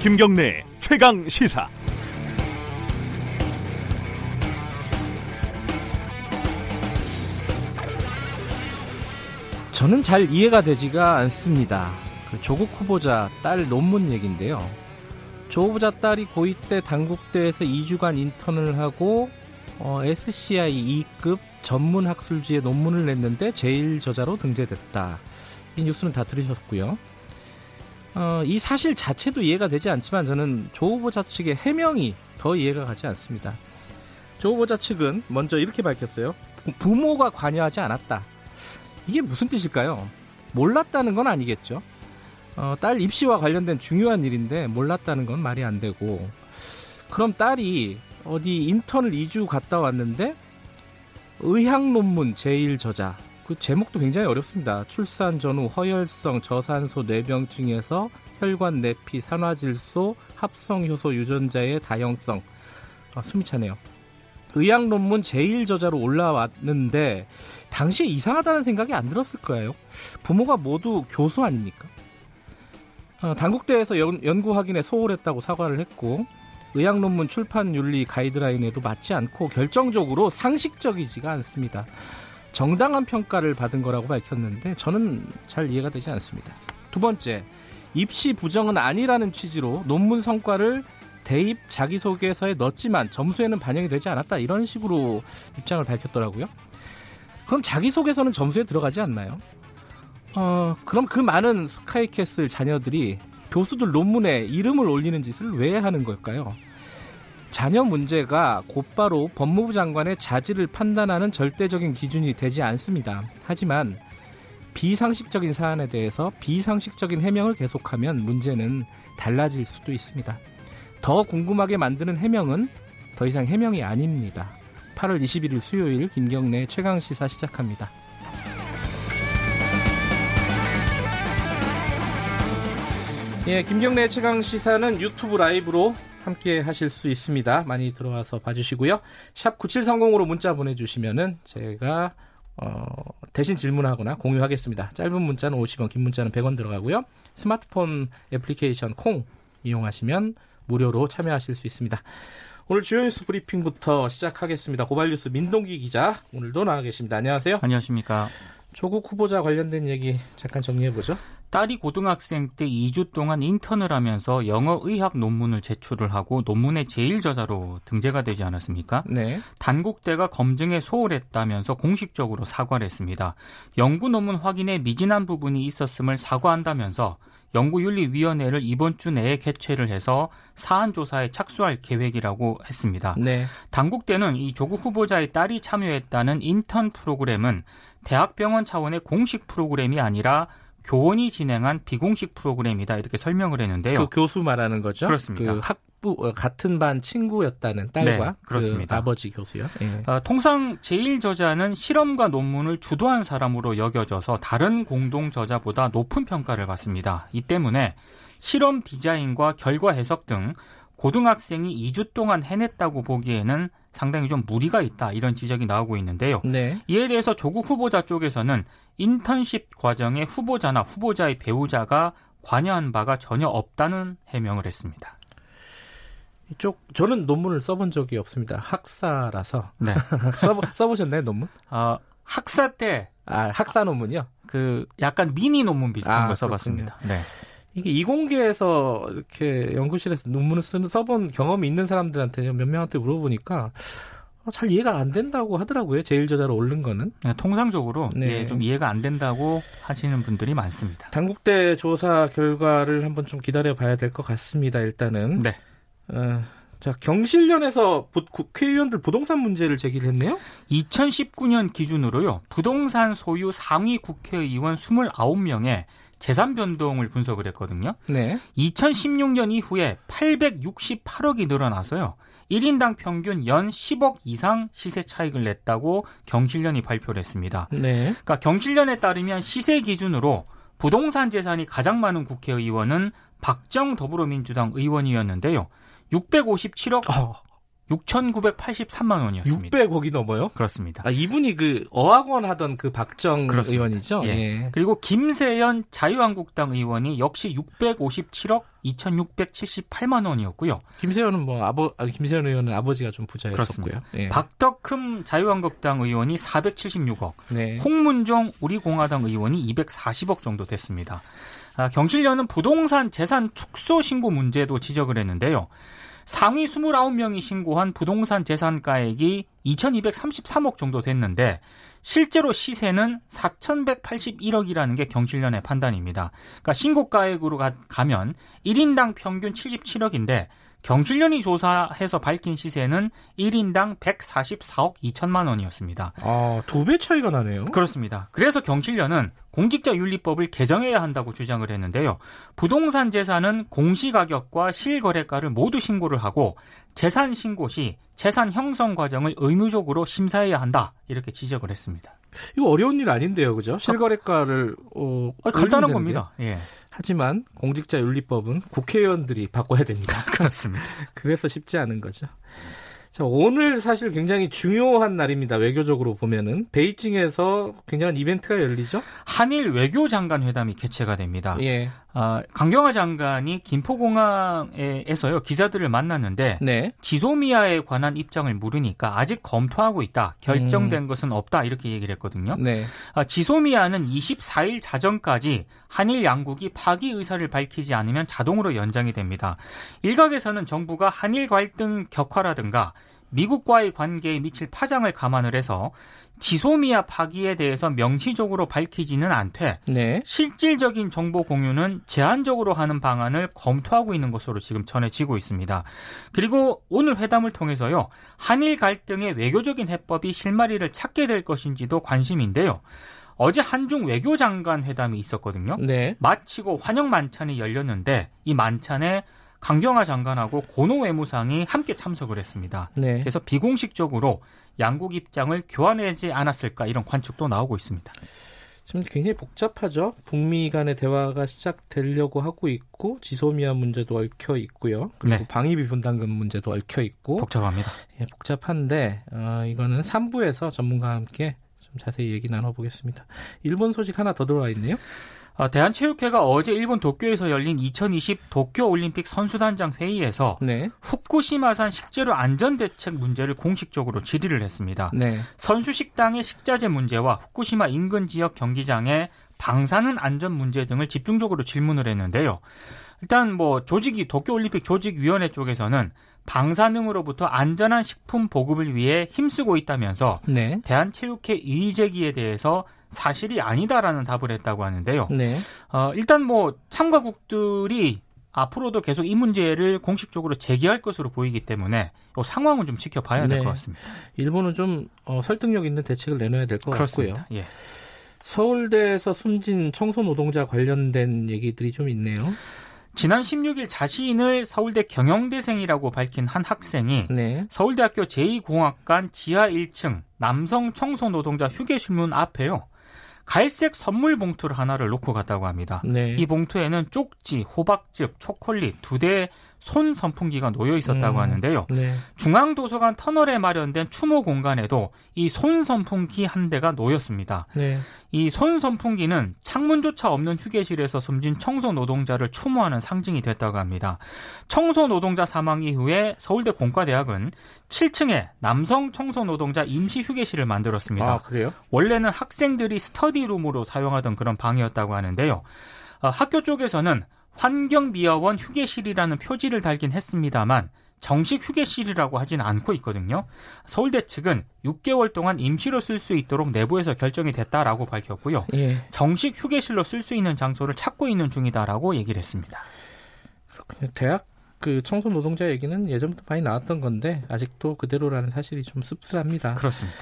김경래 최강 시사. 저는 잘 이해가 되지가 않습니다. 그 조국 후보자 딸 논문 얘기인데요. 조 후보자 딸이 고2 때 당국대에서 2주간 인턴을 하고 어, SCI 2급 전문 학술지에 논문을 냈는데 제일 저자로 등재됐다. 이 뉴스는 다 들으셨고요. 어, 이 사실 자체도 이해가 되지 않지만 저는 조 후보자 측의 해명이 더 이해가 가지 않습니다. 조 후보자 측은 먼저 이렇게 밝혔어요. 부모가 관여하지 않았다. 이게 무슨 뜻일까요? 몰랐다는 건 아니겠죠. 어, 딸 입시와 관련된 중요한 일인데 몰랐다는 건 말이 안 되고 그럼 딸이 어디 인턴을 2주 갔다 왔는데 의학 논문 제일 저자 그 제목도 굉장히 어렵습니다. 출산 전후 허혈성 저산소 뇌병증에서 혈관 내피 산화질소 합성 효소 유전자의 다형성 아, 숨이 차네요. 의학 논문 제일 저자로 올라왔는데 당시에 이상하다는 생각이 안 들었을 거예요. 부모가 모두 교수 아닙니까? 어, 당국대에서 연, 연구 확인에 소홀했다고 사과를 했고 의학 논문 출판 윤리 가이드라인에도 맞지 않고 결정적으로 상식적이지가 않습니다. 정당한 평가를 받은 거라고 밝혔는데 저는 잘 이해가 되지 않습니다. 두 번째, 입시 부정은 아니라는 취지로 논문 성과를 대입 자기소개서에 넣었지만 점수에는 반영이 되지 않았다 이런 식으로 입장을 밝혔더라고요. 그럼 자기소개서는 점수에 들어가지 않나요? 어, 그럼 그 많은 스카이캐슬 자녀들이 교수들 논문에 이름을 올리는 짓을 왜 하는 걸까요? 자녀 문제가 곧바로 법무부 장관의 자질을 판단하는 절대적인 기준이 되지 않습니다. 하지만 비상식적인 사안에 대해서 비상식적인 해명을 계속하면 문제는 달라질 수도 있습니다. 더 궁금하게 만드는 해명은 더 이상 해명이 아닙니다. 8월 21일 수요일 김경래 최강 시사 시작합니다. 예, 김경래 최강 시사는 유튜브 라이브로 함께 하실 수 있습니다. 많이 들어와서 봐주시고요. 샵 9730으로 문자 보내주시면은 제가 어, 대신 질문하거나 공유하겠습니다. 짧은 문자는 50원, 긴 문자는 100원 들어가고요. 스마트폰 애플리케이션 콩 이용하시면 무료로 참여하실 수 있습니다. 오늘 주요 뉴스 브리핑부터 시작하겠습니다. 고발뉴스 민동기 기자 오늘도 나와 계십니다. 안녕하세요. 안녕하십니까. 조국 후보자 관련된 얘기 잠깐 정리해보죠. 딸이 고등학생 때 2주 동안 인턴을 하면서 영어 의학 논문을 제출을 하고 논문의 제일 저자로 등재가 되지 않았습니까? 네. 단국대가 검증에 소홀했다면서 공식적으로 사과를 했습니다. 연구 논문 확인에 미진한 부분이 있었음을 사과한다면서 연구윤리위원회를 이번 주 내에 개최를 해서 사안 조사에 착수할 계획이라고 했습니다. 네. 당국대는 이 조국 후보자의 딸이 참여했다는 인턴 프로그램은 대학병원 차원의 공식 프로그램이 아니라 교원이 진행한 비공식 프로그램이다 이렇게 설명을 했는데요. 그 교수 말하는 거죠? 그렇습니다. 그 학부 어, 같은 반 친구였다는 딸과 네, 그렇습니다. 그 아버지 교수요. 예. 어, 통상 제일 저자는 실험과 논문을 주도한 사람으로 여겨져서 다른 공동 저자보다 높은 평가를 받습니다. 이 때문에 실험 디자인과 결과 해석 등 고등학생이 2주 동안 해냈다고 보기에는 상당히 좀 무리가 있다 이런 지적이 나오고 있는데요. 네. 이에 대해서 조국 후보자 쪽에서는 인턴십 과정에 후보자나 후보자의 배우자가 관여한 바가 전혀 없다는 해명을 했습니다. 이쪽 저는 논문을 써본 적이 없습니다. 학사라서. 네. 써보, 써보셨나요 논문? 어, 학사 때 아 학사 논문이요? 그 약간 미니 논문 비슷한 아, 걸 써봤습니다. 네. 이게 이공계에서 이렇게 연구실에서 논문을 쓰는 써본 경험이 있는 사람들한테 몇 명한테 물어보니까 어, 잘 이해가 안 된다고 하더라고요. 제일 저자로 오른 거는. 네, 통상적으로 네. 예, 좀 이해가 안 된다고 하시는 분들이 많습니다. 당국대 조사 결과를 한번 좀 기다려 봐야 될 것 같습니다. 일단은. 네. 어, 자 경실련에서 부- 국회의원들 부동산 문제를 제기를 했네요. 2019년 기준으로요. 부동산 소유 상위 국회의원 29명의 재산 변동을 분석을 했거든요. 네. 2016년 이후에 868억이 늘어나서요. 1인당 평균 연 10억 이상 시세 차익을 냈다고 경실련이 발표를 했습니다. 네. 그러니까 경실련에 따르면 시세 기준으로 부동산 재산이 가장 많은 국회의원은 박정 더불어민주당 의원이었는데요. 657억 어, 6,983만 원이었습니다. 600억이 넘어요? 그렇습니다. 아, 이분이 그 어학원 하던 그 박정 그렇습니다. 의원이죠? 예. 예. 그리고 김세연 자유한국당 의원이 역시 657억 2,678만 원이었고요. 김세현은 뭐 아버 아, 김세현 의원은 아버지가 좀 부자였었고요. 예. 박덕흠 자유한국당 의원이 476억, 네. 홍문종 우리공화당 의원이 240억 정도 됐습니다. 아, 경실련은 부동산 재산 축소 신고 문제도 지적을 했는데요. 상위 29명이 신고한 부동산 재산가액이 2,233억 정도 됐는데 실제로 시세는 4,181억이라는 게 경실련의 판단입니다. 그러니까 신고가액으로 가, 가면 1인당 평균 77억인데 경실련이 조사해서 밝힌 시세는 1인당 144억 2천만 원이었습니다. 아, 두 배 차이가 나네요. 그렇습니다. 그래서 경실련은 공직자 윤리법을 개정해야 한다고 주장을 했는데요. 부동산 재산은 공시가격과 실거래가를 모두 신고를 하고 재산 신고 시 재산 형성 과정을 의무적으로 심사해야 한다. 이렇게 지적을 했습니다. 이거 어려운 일 아닌데요, 그죠? 실거래가를 어, 아, 간단한 겁니다. 예. 하지만 공직자 윤리법은 국회의원들이 바꿔야 됩니다. 그렇습니다. 그래서 쉽지 않은 거죠. 자, 오늘 사실 굉장히 중요한 날입니다. 외교적으로 보면은 베이징에서 굉장한 이벤트가 열리죠. 한일 외교장관 회담이 개최가 됩니다. 예. 아, 강경화 장관이 김포공항에서요 기자들을 만났는데 네. 지소미아에 관한 입장을 물으니까 아직 검토하고 있다. 결정된 것은 없다. 이렇게 얘기를 했거든요. 네. 아, 지소미아는 24일 자정까지 한일 양국이 파기 의사를 밝히지 않으면 자동으로 연장이 됩니다. 일각에서는 정부가 한일 갈등 격화라든가 미국과의 관계에 미칠 파장을 감안을 해서 지소미아 파기에 대해서 명시적으로 밝히지는 않되 네. 실질적인 정보 공유는 제한적으로 하는 방안을 검토하고 있는 것으로 지금 전해지고 있습니다. 그리고 오늘 회담을 통해서요, 한일 갈등의 외교적인 해법이 실마리를 찾게 될 것인지도 관심인데요. 어제 한중 외교장관 회담이 있었거든요. 네. 마치고 환영 만찬이 열렸는데 이 만찬에 강경화 장관하고 고노 외무상이 함께 참석을 했습니다. 네. 그래서 비공식적으로 양국 입장을 교환하지 않았을까 이런 관측도 나오고 있습니다. 지금 굉장히 복잡하죠. 북미 간의 대화가 시작되려고 하고 있고 지소미아 문제도 얽혀 있고요. 그리고 네. 방위비 분담금 문제도 얽혀 있고 복잡합니다. 예, 복잡한데 어, 이거는 3부에서 전문가와 함께 좀 자세히 얘기 나눠보겠습니다. 일본 소식 하나 더 들어와 있네요. 아, 대한체육회가 어제 일본 도쿄에서 열린 2020 도쿄올림픽 선수단장 회의에서 네, 후쿠시마산 식재료 안전대책 문제를 공식적으로 질의를 했습니다. 네, 선수 식당의 식자재 문제와 후쿠시마 인근 지역 경기장의 방사능 안전 문제 등을 집중적으로 질문을 했는데요. 일단 뭐 조직이 도쿄올림픽 조직위원회 쪽에서는 방사능으로부터 안전한 식품 보급을 위해 힘쓰고 있다면서 네, 대한체육회 이의 제기에 대해서 사실이 아니다라는 답을 했다고 하는데요. 네. 어, 일단 뭐 참가국들이 앞으로도 계속 이 문제를 공식적으로 제기할 것으로 보이기 때문에 이 상황은 좀 지켜봐야 될 네. 것 같습니다. 일본은 좀 어, 설득력 있는 대책을 내놔야 될 것 같고요. 예. 서울대에서 숨진 청소 노동자 관련된 얘기들이 좀 있네요. 지난 16일 자신을 서울대 경영대생이라고 밝힌 한 학생이 네, 서울대학교 제2공학관 지하 1층 남성 청소 노동자 휴게실문 앞에요. 갈색 선물 봉투를 하나를 놓고 갔다고 합니다. 네. 이 봉투에는 쪽지, 호박즙, 초콜릿 두 대의 손 선풍기가 놓여 있었다고 음. 하는데요. 네. 중앙도서관 터널에 마련된 추모 공간에도 이 손 선풍기 한 대가 놓였습니다. 네. 이손 선풍기는 창문조차 없는 휴게실에서 숨진 청소 노동자를 추모하는 상징이 됐다고 합니다. 청소 노동자 사망 이후에 서울대 공과대학은 7층에 남성 청소 노동자 임시 휴게실을 만들었습니다. 아, 그래요? 원래는 학생들이 스터디룸으로 사용하던 그런 방이었다고 하는데요. 어, 학교 쪽에서는 환경미화원 휴게실이라는 표지를 달긴 했습니다만 정식 휴게실이라고 하진 않고 있거든요. 서울대 측은 6개월 동안 임시로 쓸 수 있도록 내부에서 결정이 됐다라고 밝혔고요. 예. 정식 휴게실로 쓸 수 있는 장소를 찾고 있는 중이다라고 얘기를 했습니다. 그렇군요. 대학 그 청소 노동자 얘기는 예전부터 많이 나왔던 건데 아직도 그대로라는 사실이 좀 씁쓸합니다. 그렇습니다.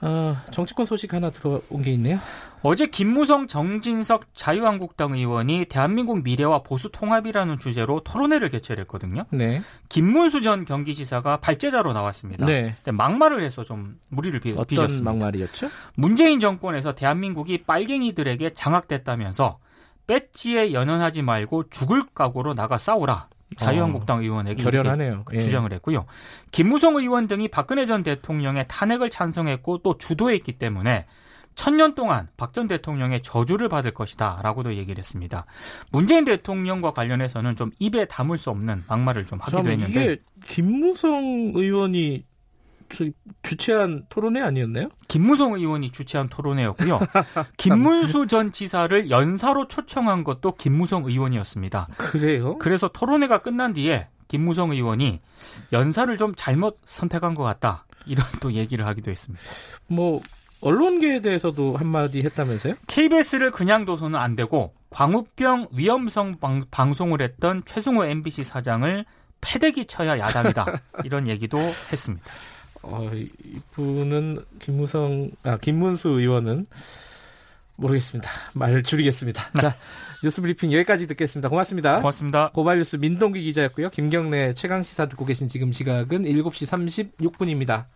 어, 정치권 소식 하나 들어온 게 있네요. 어제 김무성, 정진석 자유한국당 의원이 대한민국 미래와 보수 통합이라는 주제로 토론회를 개최를 했거든요. 네. 김문수 전 경기지사가 발제자로 나왔습니다. 네. 근데 막말을 해서 좀 무리를 빚- 어떤 빚었습니다. 막말이었죠? 문재인 정권에서 대한민국이 빨갱이들에게 장악됐다면서 배지에 연연하지 말고 죽을 각오로 나가 싸우라 자유한국당 어, 의원에게 결연하네요. 예. 주장을 했고요. 김무성 의원 등이 박근혜 전 대통령의 탄핵을 찬성했고 또 주도했기 때문에 천년 동안 박 전 대통령의 저주를 받을 것이다 라고도 얘기를 했습니다. 문재인 대통령과 관련해서는 좀 입에 담을 수 없는 막말을 좀 하기도 했는데 이게 김무성 의원이 주, 주최한 토론회 아니었나요? 김무성 의원이 주최한 토론회였고요. 김문수 전 지사를 연사로 초청한 것도 김무성 의원이었습니다. 그래요? 그래서 토론회가 끝난 뒤에 김무성 의원이 연사를 좀 잘못 선택한 것 같다. 이런 또 얘기를 하기도 했습니다. 뭐 언론계에 대해서도 한마디 했다면서요? KBS를 그냥 둬서는 안 되고 광우병 위험성 방, 송을 했던 최승호 MBC 사장을 패대기 쳐야 야당이다. 이런 얘기도 했습니다. 어, 이분은 김무성, 아, 김문수 의원은 모르겠습니다. 말 줄이겠습니다. 자, 뉴스 브리핑 여기까지 듣겠습니다. 고맙습니다. 고맙습니다. 고발뉴스 민동기 기자였고요. 김경래 최강 시사 듣고 계신 지금 시각은 7시 36분입니다.